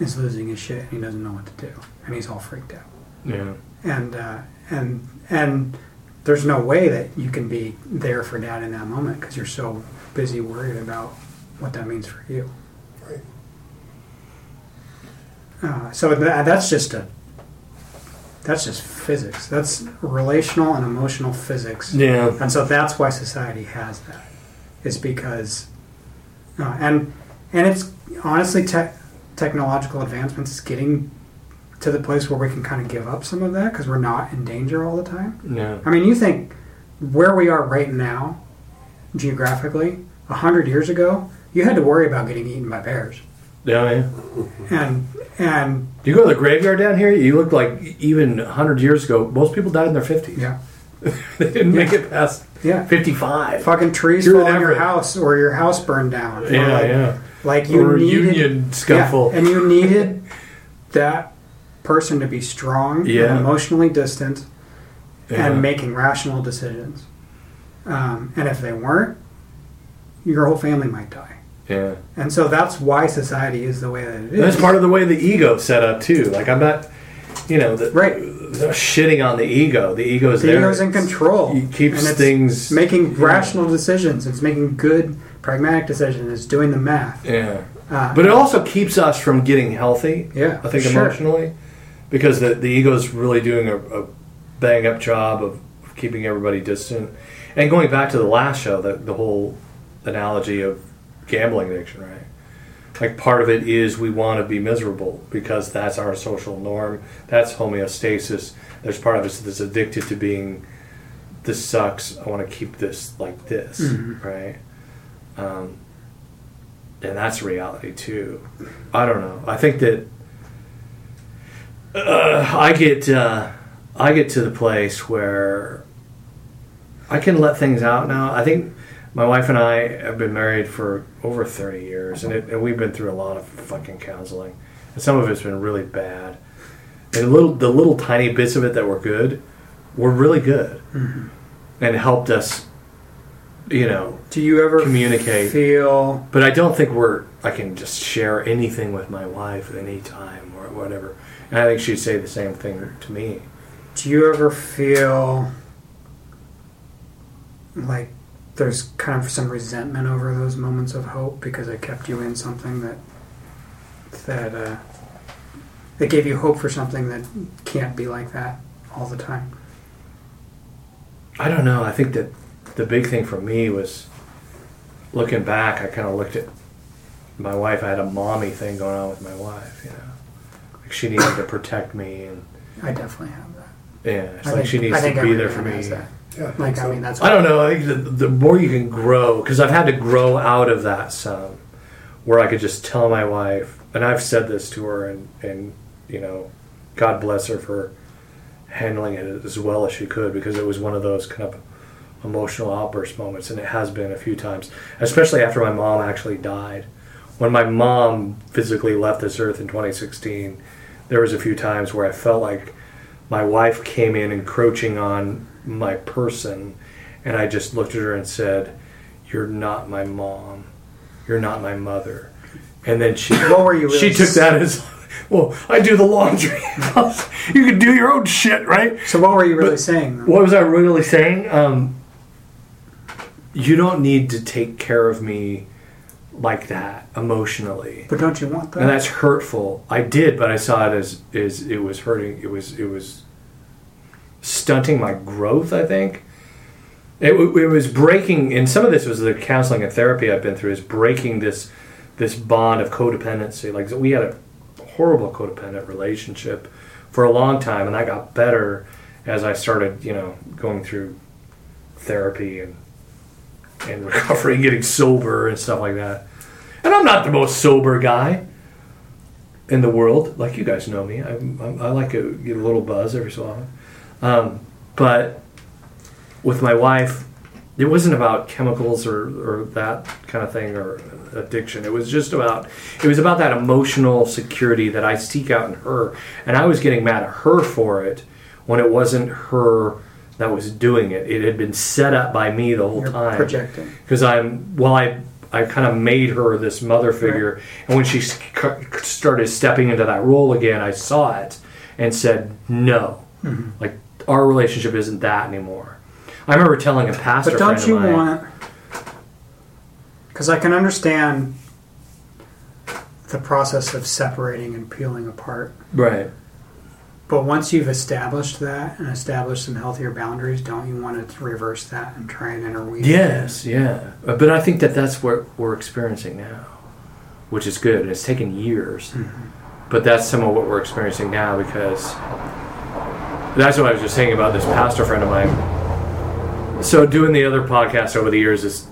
is losing his shit and he doesn't know what to do, and he's all freaked out Yeah, and uh, and and there's no way that you can be there for dad in that moment because you're so busy worried about what that means for you. Right. Uh, so tha that's just a that's just physics. That's relational and emotional physics. yeah, And so that's why society has that. Is because, uh, and and it's honestly te- technological advancements is getting to the place where we can kind of give up some of that because we're not in danger all the time. yeah, I mean, you think where we are right now, geographically, a hundred years ago, you had to worry about getting eaten by bears, yeah, yeah. and and You go to the graveyard down here. You look like even hundred years ago. Most people died in their fifties. yeah, they didn't make it past yeah. fifty-five. Fucking trees You're fall on your house, or your house burned down. Yeah, like, yeah. Like you or needed, union scuffle. Yeah, and you needed that person to be strong Yeah. and emotionally distant Yeah. and making rational decisions. Um, and if they weren't, your whole family might die. Yeah. And so that's why society is the way that it is. That's part of the way the ego set up too. Like I'm not, you know, the, Right. the shitting on the ego. The ego's the there. ego's in control. It keeps things making rational decisions. It's making good, pragmatic decisions. It's doing the math. Yeah. Uh, But it also keeps us from getting healthy. Yeah, I think sure. emotionally, because the the ego's really doing a, a bang up job of keeping everybody distant. And going back to the last show, the the whole analogy of gambling addiction, right? Like part of it is we want to be miserable because that's our social norm. That's homeostasis. There's part of us that's addicted to being. This sucks. I want to keep this like this, Mhm. right? Um, and that's reality too. I don't know. I think that uh, I get uh, I get to the place where I can let things out now. I think my wife and I have been married for over thirty years, and, it, and we've been through a lot of fucking counseling, and some of it's been really bad. And little the little tiny bits of it that were good were really good, mm-hmm. and helped us, you know, do you ever communicate. feel but I don't think we're. I can just share anything with my wife at any time or whatever. And I think she'd say the same thing to me. Do you ever feel like there's kind of some resentment over those moments of hope because it kept you in something that that uh, that gave you hope for something that can't be like that all the time? I don't know. I think that the big thing for me was looking back. I kind of looked at my wife. I had a mommy thing going on with my wife. You know, like she needed to protect me, and I definitely have that. yeah, it's I like think- she needs to be there for me. Has that. Yeah, I Like think I mean, that's I don't know. I think the, the more you can grow, because I've had to grow out of that some, where I could just tell my wife, and I've said this to her, and and you know, God bless her for handling it as well as she could, because it was one of those kind of emotional outburst moments, and it has been a few times, especially after my mom actually died. When my mom physically left this earth in 2016, there was a few times where I felt like my wife came in encroaching on my person and I just looked at her and said, "You're not my mom. You're not my mother." And then she What were you really she took that as, "Well, I do the laundry. you can do your own shit, right?" So what were you really But- saying? What was I really saying? Um, you don't need to take care of me like that emotionally But don't you want that? and that's hurtful. I did, but I saw it as is it was hurting. It was it was stunting my growth. I think it, it was breaking, and some of this was the counseling and therapy I've been through is breaking this this bond of codependency. Like we had a horrible codependent relationship for a long time, and I got better as I started, you know, going through therapy and and recovery, getting sober and stuff like that. And I'm not the most sober guy in the world, like you guys know me. I, I, I like to get a little buzz every so often. Um, but with my wife, it wasn't about chemicals or, or that kind of thing or addiction. It was just about it was about that emotional security that I seek out in her, and I was getting mad at her for it when it wasn't her that was doing it. It had been set up by me the whole You're time projecting. because I'm well I I kind of made her this mother figure and when she started stepping into that role again I saw it and said no like our relationship isn't that anymore I remember telling a pastor But don't you mine, want? Because I can understand the process of separating and peeling apart. right But once you've established that and established some healthier boundaries, don't you want to reverse that and try and interweave? It? Yes yeah Uh, but I think that that's what we're experiencing now which is good and it's taken years but that's some of what we're experiencing now because that's what I was just saying about this pastor friend of mine. So doing the other podcast over the years, this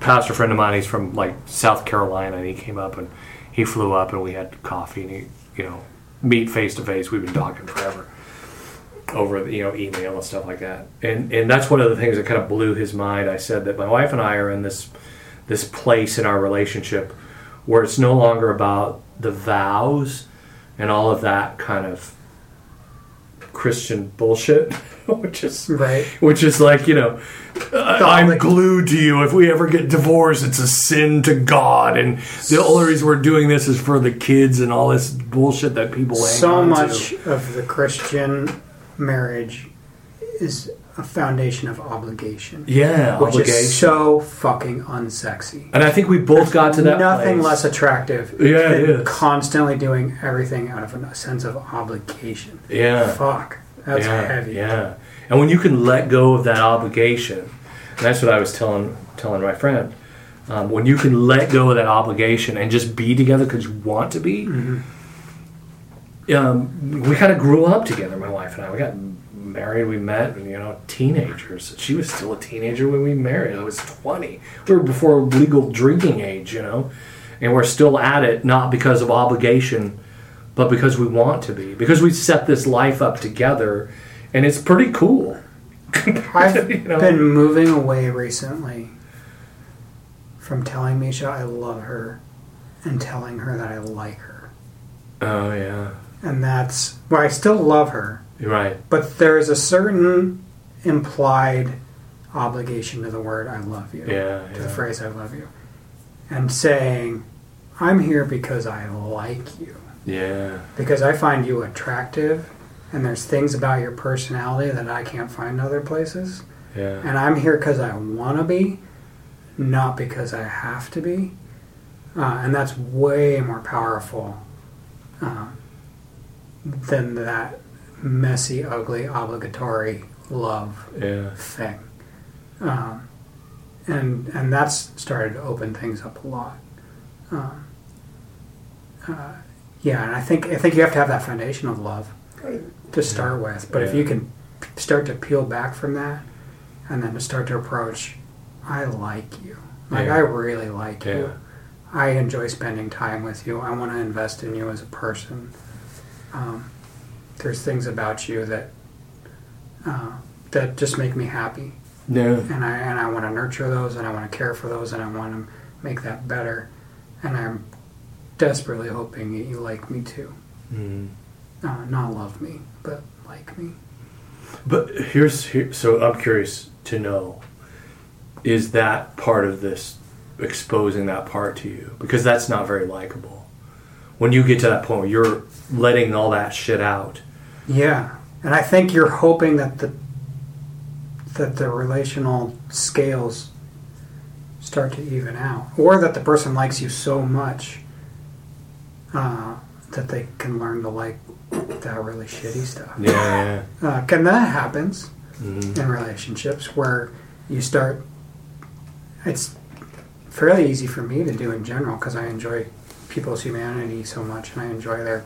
pastor friend of mine, he's from like South Carolina, and he came up and he flew up and we had coffee and he, you know, meet face to face. We've been talking forever over you know email and stuff like that. And and that's one of the things that kind of blew his mind. I said that my wife and I are in this this place in our relationship where it's no longer about the vows and all of that kind of Christian bullshit, which is Right. which is like you know, I'm like- glued to you. If we ever get divorced, it's a sin to God, and the only reason we're doing this is for the kids and all this bullshit that people hang so much To. of the Christian marriage is a foundation of obligation, Yeah, which obligation. is so fucking unsexy. and I think we both got to that. Nothing place. less attractive Yeah, it than is. constantly doing everything out of a sense of obligation. Yeah. Fuck, that's yeah, heavy. Yeah, and when you can let go of that obligation, that's what I was telling telling my friend. Um, when you can let go of that obligation and just be together because you want to be, um, we kind of grew up together. My wife and I. We got married. We met, you know, teenagers. She was still a teenager when we married. I was twenty. We were before legal drinking age, you know, and we're still at it not because of obligation, but because we want to be. Because we set this life up together, and it's pretty cool. I've You know? been moving away recently from telling Misha I love her and telling her that I like her. Oh yeah, And that's well, I still love her, right. but there is a certain implied obligation to the word I love you. Yeah, To the phrase I love you. And saying, I'm here because I like you. Yeah, Because I find you attractive and there's things about your personality that I can't find other places. yeah, And I'm here because I want to be, not because I have to be. Uh, and that's way more powerful uh, than that messy, ugly, obligatory love yeah, thing. Um, and and that's started to open things up a lot. Um, uh, yeah, and I think I think you have to have that foundation of love to start with. But if you can start to peel back from that, and then to start to approach, I like you. Like Yeah. I really like Yeah. you. I enjoy spending time with you. I want to invest in you as a person. Um, there's things about you that uh, that just make me happy yeah, and I and I want to nurture those, and I want to care for those, and I want to make that better. And I'm desperately hoping that you like me too, mm. uh, not love me, but like me. But here's here, so I'm curious to know: is that part of this exposing that part to you? Because that's not very likable. When you get to that point where you're letting all that shit out. Yeah, and I think you're hoping that the that the relational scales start to even out, or that the person likes you so much uh, that they can learn to like that really shitty stuff. Yeah, Uh, and that happens Mhm. in relationships where you start. It's fairly easy for me to do in general because I enjoy people's humanity so much and I enjoy their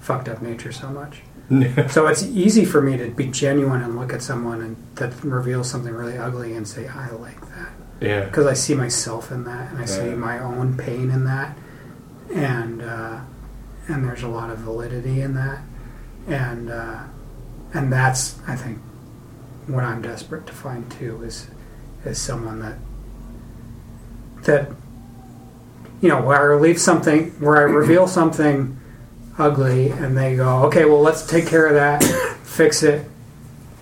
fucked up nature so much. Yeah. So it's easy for me to be genuine and look at someone and that reveals something really ugly and say, I like that. yeah. Because I see myself in that and I see my own pain in that. And, uh, and there's a lot of validity in that. And, uh, and that's, I think, what I'm desperate to find too is, is someone that, that, you know, where I leave something, where I reveal something ugly and they go, okay, well, let's take care of that, fix it,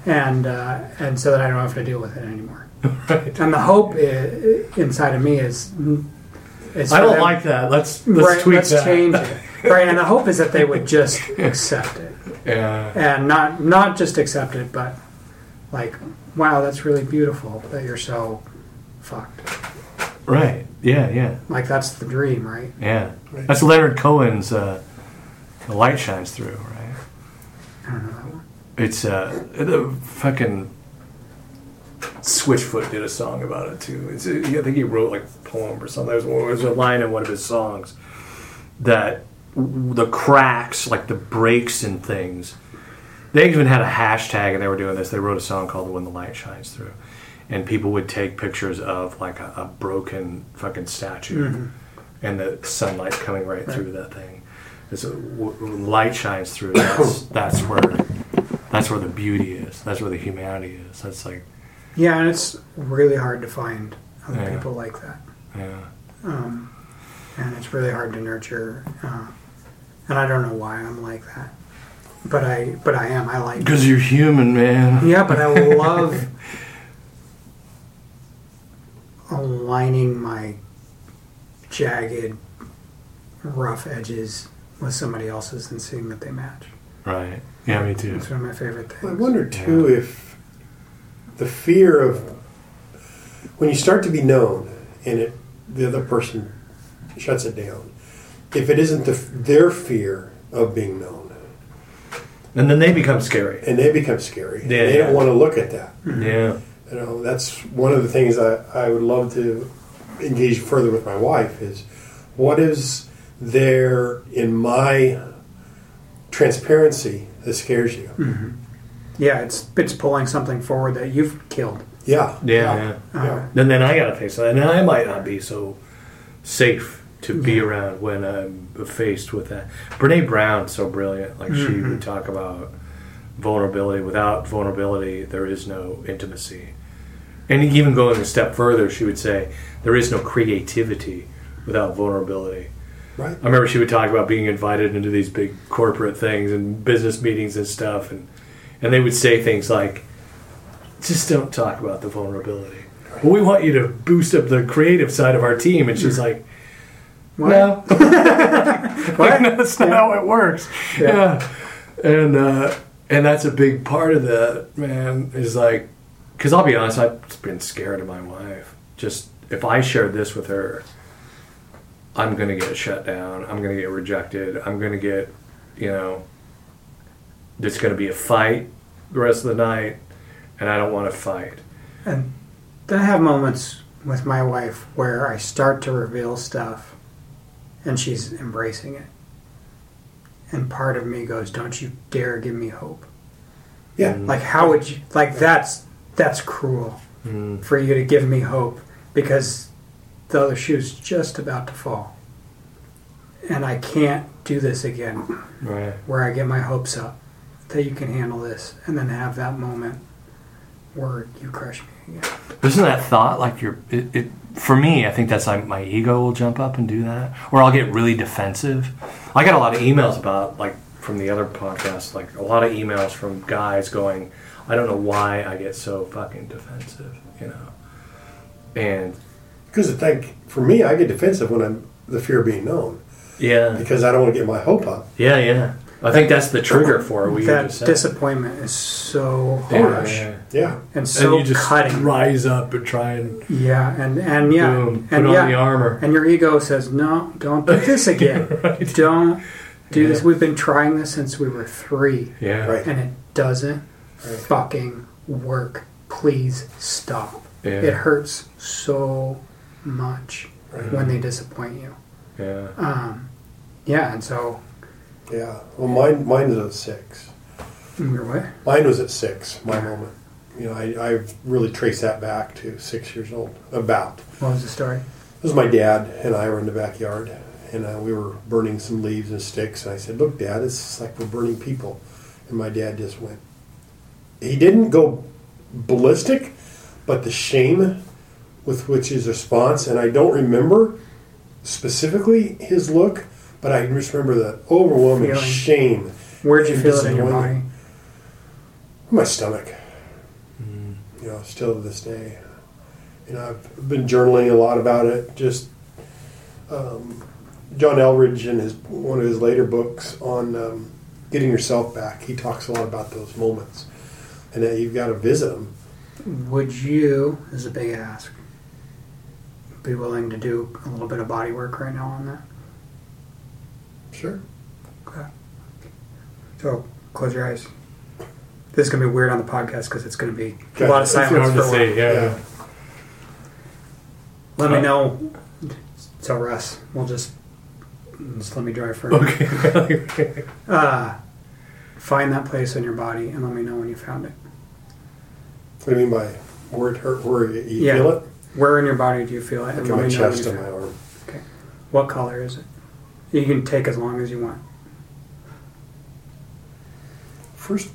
and uh, and so that I don't have to deal with it anymore. Right. And the hope i inside of me is, is I don't them- like that. Let's let's right, tweak let's that. change it. Right, and the hope is that they would just accept it, Yeah, and not not just accept it, but like, wow, that's really beautiful that you're so fucked. right. Yeah, yeah, Like that's the dream, right? yeah. That's Leonard Cohen's uh, "The Light Shines Through," right? I don't know that one. It's uh, the fucking Switchfoot did a song about it too. It's, I think he wrote like a poem or something. There was, there was a line in one of his songs that the cracks, like the breaks and things. They even had a hashtag, and they were doing this. They wrote a song called "When the Light Shines Through," and people would take pictures of like a, a broken fucking statue, and the sunlight coming right, through that thing. It's when light shines through. That's that's where that's where the beauty is. That's where the humanity is. That's like Yeah, and it's really hard to find other Yeah. people like that. yeah, um, and it's really hard to nurture. Uh, and I don't know why I'm like that, but I but I am. I like Because you're human, man. yeah, but I love aligning my jagged, rough edges with somebody else's and seeing that they match. Right. Yeah, me too. It's one of my favorite things. I wonder too if the fear of when you start to be known and it the other person shuts it down. If it isn't the, their fear of being known, And then they become scary. and they become scary, Yeah, they yeah. don't want to look at that. Mm-hmm. Yeah. You know, that's one of the things I, I would love to engage further with my wife is what is there in my transparency that scares you? Mm-hmm. Yeah, it's it's pulling something forward that you've killed. Yeah. Yeah, yeah. Uh-huh. yeah. Then then I gotta face that, and I might not be so safe to be mm-hmm. around when I'm faced with that. Brene Brown's so brilliant. Like she would mm-hmm. talk about vulnerability. Without vulnerability, there is no intimacy. And even going a step further, she would say there is no creativity without vulnerability. Right. I remember she would talk about being invited into these big corporate things and business meetings and stuff, and and they would say things like, "Just don't talk about the vulnerability. Well, we want you to boost up the creative side of our team." And she's like, "No, like, no, that's not how it works." Yeah, and uh, and that's a big part of that, man. Is like, because I'll be honest, I've been scared of my wife. Just if I shared this with her, I'm gonna get shut down. I'm gonna get rejected. I'm gonna get, you know, there's gonna be a fight the rest of the night, and I don't want to fight. And then I have moments with my wife where I start to reveal stuff and she's embracing it. And part of me goes, Don't you dare give me hope. Yeah. Like how would you like that's that's cruel Mm. for you to give me hope because the other shoe's just about to fall. And I can't do this again Right. where I get my hopes up that you can handle this and then have that moment where you crush me again. Isn't that thought like you're? It, it for me, I think that's like my ego will jump up and do that, or I'll get really defensive. I got a lot of emails about like from the other podcast, like a lot of emails from guys going, "I don't know why I get so fucking defensive," you know, and Because I think for me, I get defensive when I'm the fear of being known yeah, because I don't want to get my hope up. yeah, yeah. I think that's the trigger for it. We that just disappointment is so oh, Yeah, harsh yeah. Yeah. and so and you just cutting. rise up and try and Yeah, and and yeah, boom, put and on yeah, the armor. and your ego says, "No, don't do this again. Right. Don't do this. We've been trying this since we were three, Yeah, Right. and it doesn't Right. fucking work. Please stop. yeah, It hurts so much Right. when they disappoint you. yeah. Um, yeah, and so Yeah. Well, mine, mine was at six. you're what? Mine was at six, my moment. You know, I, I really trace that back to six years old. About. What was the story? This was my dad and I were in the backyard, and uh, we were burning some leaves and sticks. And I said, "Look, Dad, it's like we're burning people." And my dad just went. He didn't go ballistic, but the shame with which his response, and I don't remember specifically his look, but I just remember the overwhelming Feeling. shame Where'd you feel it in your body? my stomach. You know, still to this day. You know, I've been journaling a lot about it. Just um, John Eldredge in his one of his later books on um, getting yourself back. He talks a lot about those moments, and that you've got to visit them. Would you, is a big ask, be willing to do a little bit of body work right now on that? Sure. Okay. So close your eyes. This is gonna be weird on the podcast because it's gonna be a lot of silence for a while. Yeah. Yeah. Let me Uh, know. So Russ, we'll just just let me drive for a minute. Okay. Uh, find that place in your body and let me know when you found it. What do you mean by where it hurt? Where you, you Yeah. feel it? Where in your body do you feel it? Like in my me know when chest and my found it. arm. What color is it? You can take as long as you want. First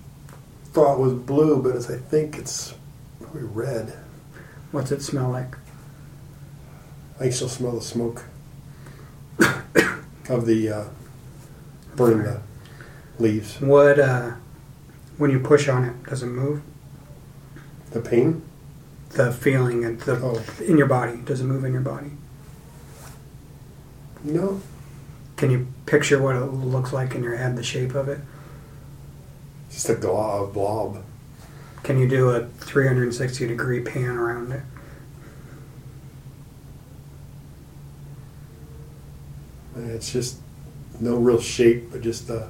thought was blue, but it's, I think it's probably red. What's it smell like? I still smell the smoke of the uh, burning the leaves. What, uh, when you push on it, does it move? The pain? The feeling and the, Oh. in your body, does it move in your body? No. Can you picture what it looks like in your head, the shape of it? Just a glob, blob. Can you do a 360 degree pan around it? It's just no real shape, but just a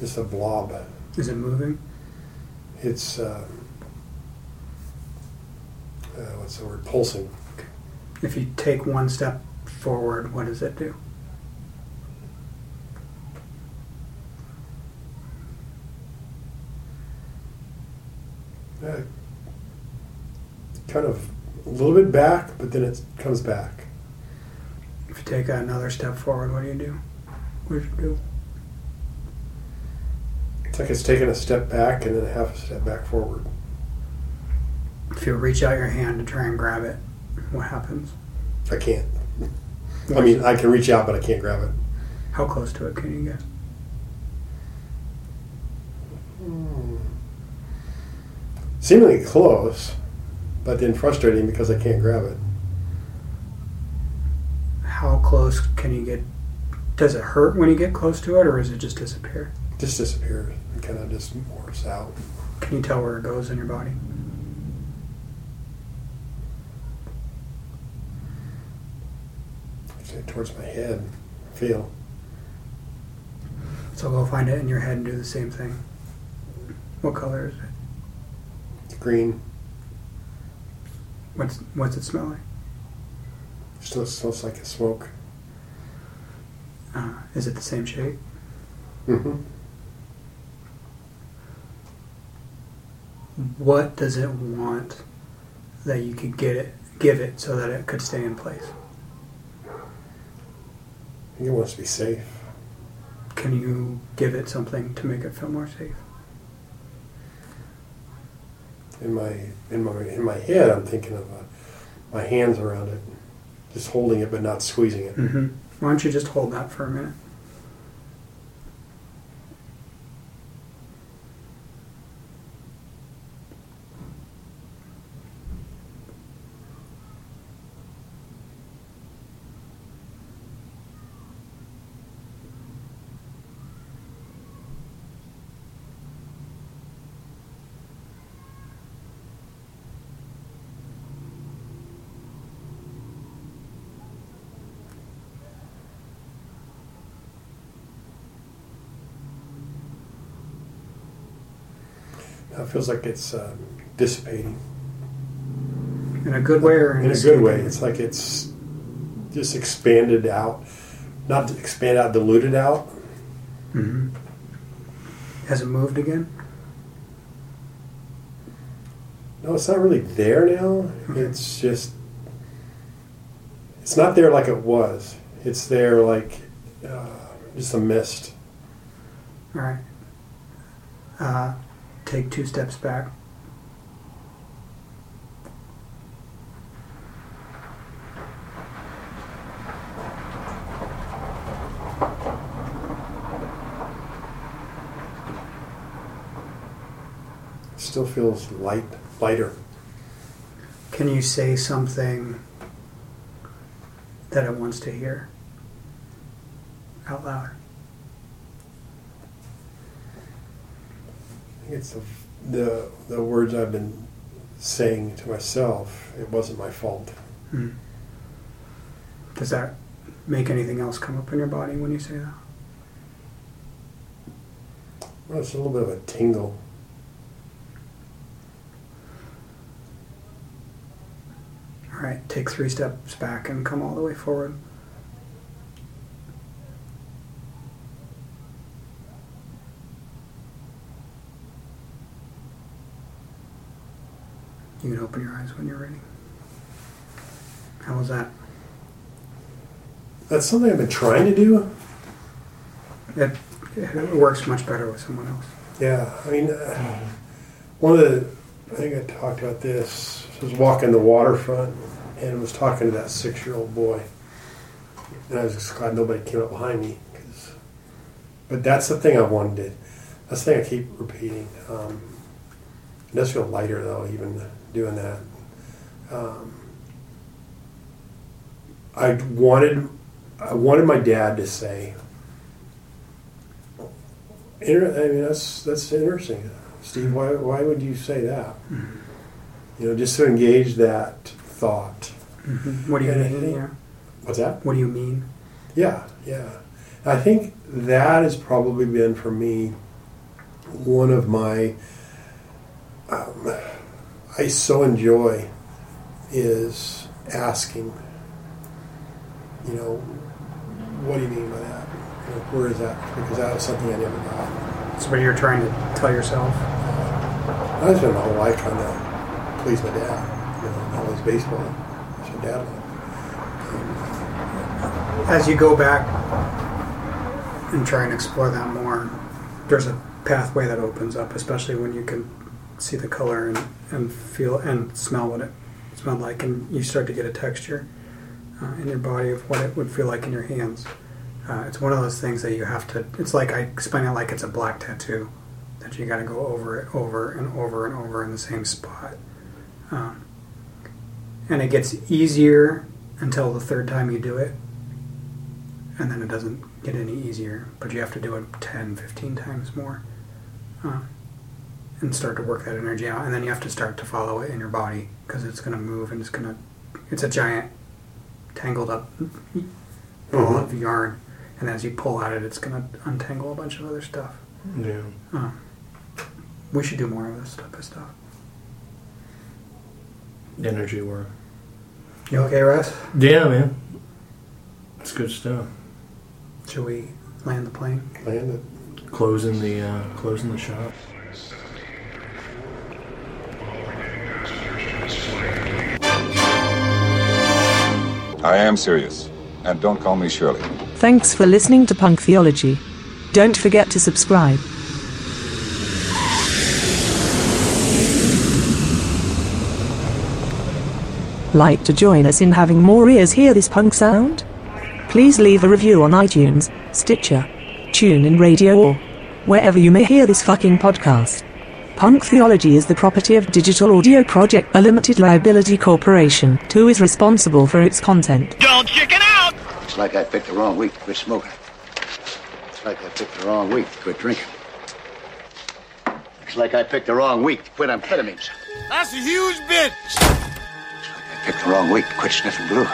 just a blob. Is it moving? It's uh, uh, what's the word? Pulsing. If you take one step forward, what does it do? Uh, kind of a little bit back, but then it comes back. If you take another step forward, what do you do? What do you do? It's like it's taking a step back and then a half a step back forward. If you reach out your hand to try and grab it, what happens? I can't. I mean, I can reach out, but I can't grab it. How close to it can you get? Hmm. Seemingly close, but then frustrating because I can't grab it. How close can you get? Does it hurt when you get close to it, or does it just disappear? Just disappears and kind of just morphs out. Can you tell where it goes in your body? Say towards my head. Feel. So go find it in your head and do the same thing. What color is it? It's green. What's what's it smell like? Still smells like a smoke. Uh, is it the same shape? hmm What does it want that you could get it, give it, so that it could stay in place? It wants to be safe. Can you give it something to make it feel more safe? In my in my in my head, I'm thinking of uh, my hands around it, just holding it but not squeezing it. Mm-hmm. Why don't you just hold that for a minute? Now it feels like it's uh, dissipating In a good way or in a good way. It's like it's just expanded out, not expanded out, diluted out. hmm Has it moved again? No, it's not really there now. It's just it's not there like it was. It's there like uh, just a mist. All right. Uh, take two steps back. It still feels light, lighter. Can you say something that it wants to hear out loud? I think it's the, the the words I've been saying to myself. It wasn't my fault. Hmm. Does that make anything else come up in your body when you say that? Well, it's a little bit of a tingle. All right, take three steps back and come all the way forward. You can open your eyes when you're ready. How was that? That's something I've been trying to do. It, it works much better with someone else. Yeah, I mean, uh, one of the, I think I talked about this. I was walking the waterfront and I was talking to that six-year-old boy, and I was just glad nobody came up behind me. 'cause- but that's the thing I wanted. That's the thing I keep repeating. Um, it does feel lighter though, even doing that. Um, I wanted, I wanted my dad to say. Inter- I mean, that's that's interesting, Steve. Why why would you say that? You know, just to engage that thought. What do you Yeah, mean? yeah. Yeah. What's that? What do you mean? Yeah, yeah. I think that has probably been for me one of my um, I so enjoy is asking. You know, what do you mean by that? You know, where is that? Because that was something I never got. That's what you're trying to tell yourself. Uh, I spent my whole life trying to please my dad. You know, all his baseball. That's what dad loved. Um, As you go back and try and explore that more, there's a pathway that opens up, especially when you can see the color and, and feel and smell what it smelled like, and you start to get a texture uh, in your body of what it would feel like in your hands. Uh, it's one of those things that you have to. It's like I explain it like it's a black tattoo that you got to go over it over and over and over in the same spot, um, and it gets easier until the third time you do it and then it doesn't get any easier but you have to do it 10 15 times more uh, and start to work that energy out and then you have to start to follow it in your body because it's going to move and it's going to it's a giant tangled up ball of yarn and as you pull at it it's going to untangle a bunch of other stuff Yeah. uh, we should do more of this type of stuff Energy work. you okay russ Yeah, man. It's good stuff. should we land the plane Land it. Closing the uh, closing the shop. I am serious. And don't call me Shirley. Thanks for listening to Punk Theology. Don't forget to subscribe. Like to join us in having more ears hear this punk sound? Please leave a review on iTunes, Stitcher, TuneIn Radio or wherever you may hear this fucking podcast. Punk Theology is the property of Digital Audio Project, a limited liability corporation, who is responsible for its content. Don't chicken out! It's like I picked the wrong week to quit smoking. Looks like I picked the wrong week to quit drinking. Looks like I picked the wrong week to quit amphetamines. That's a huge bitch. Looks like I picked the wrong week to quit sniffing glue.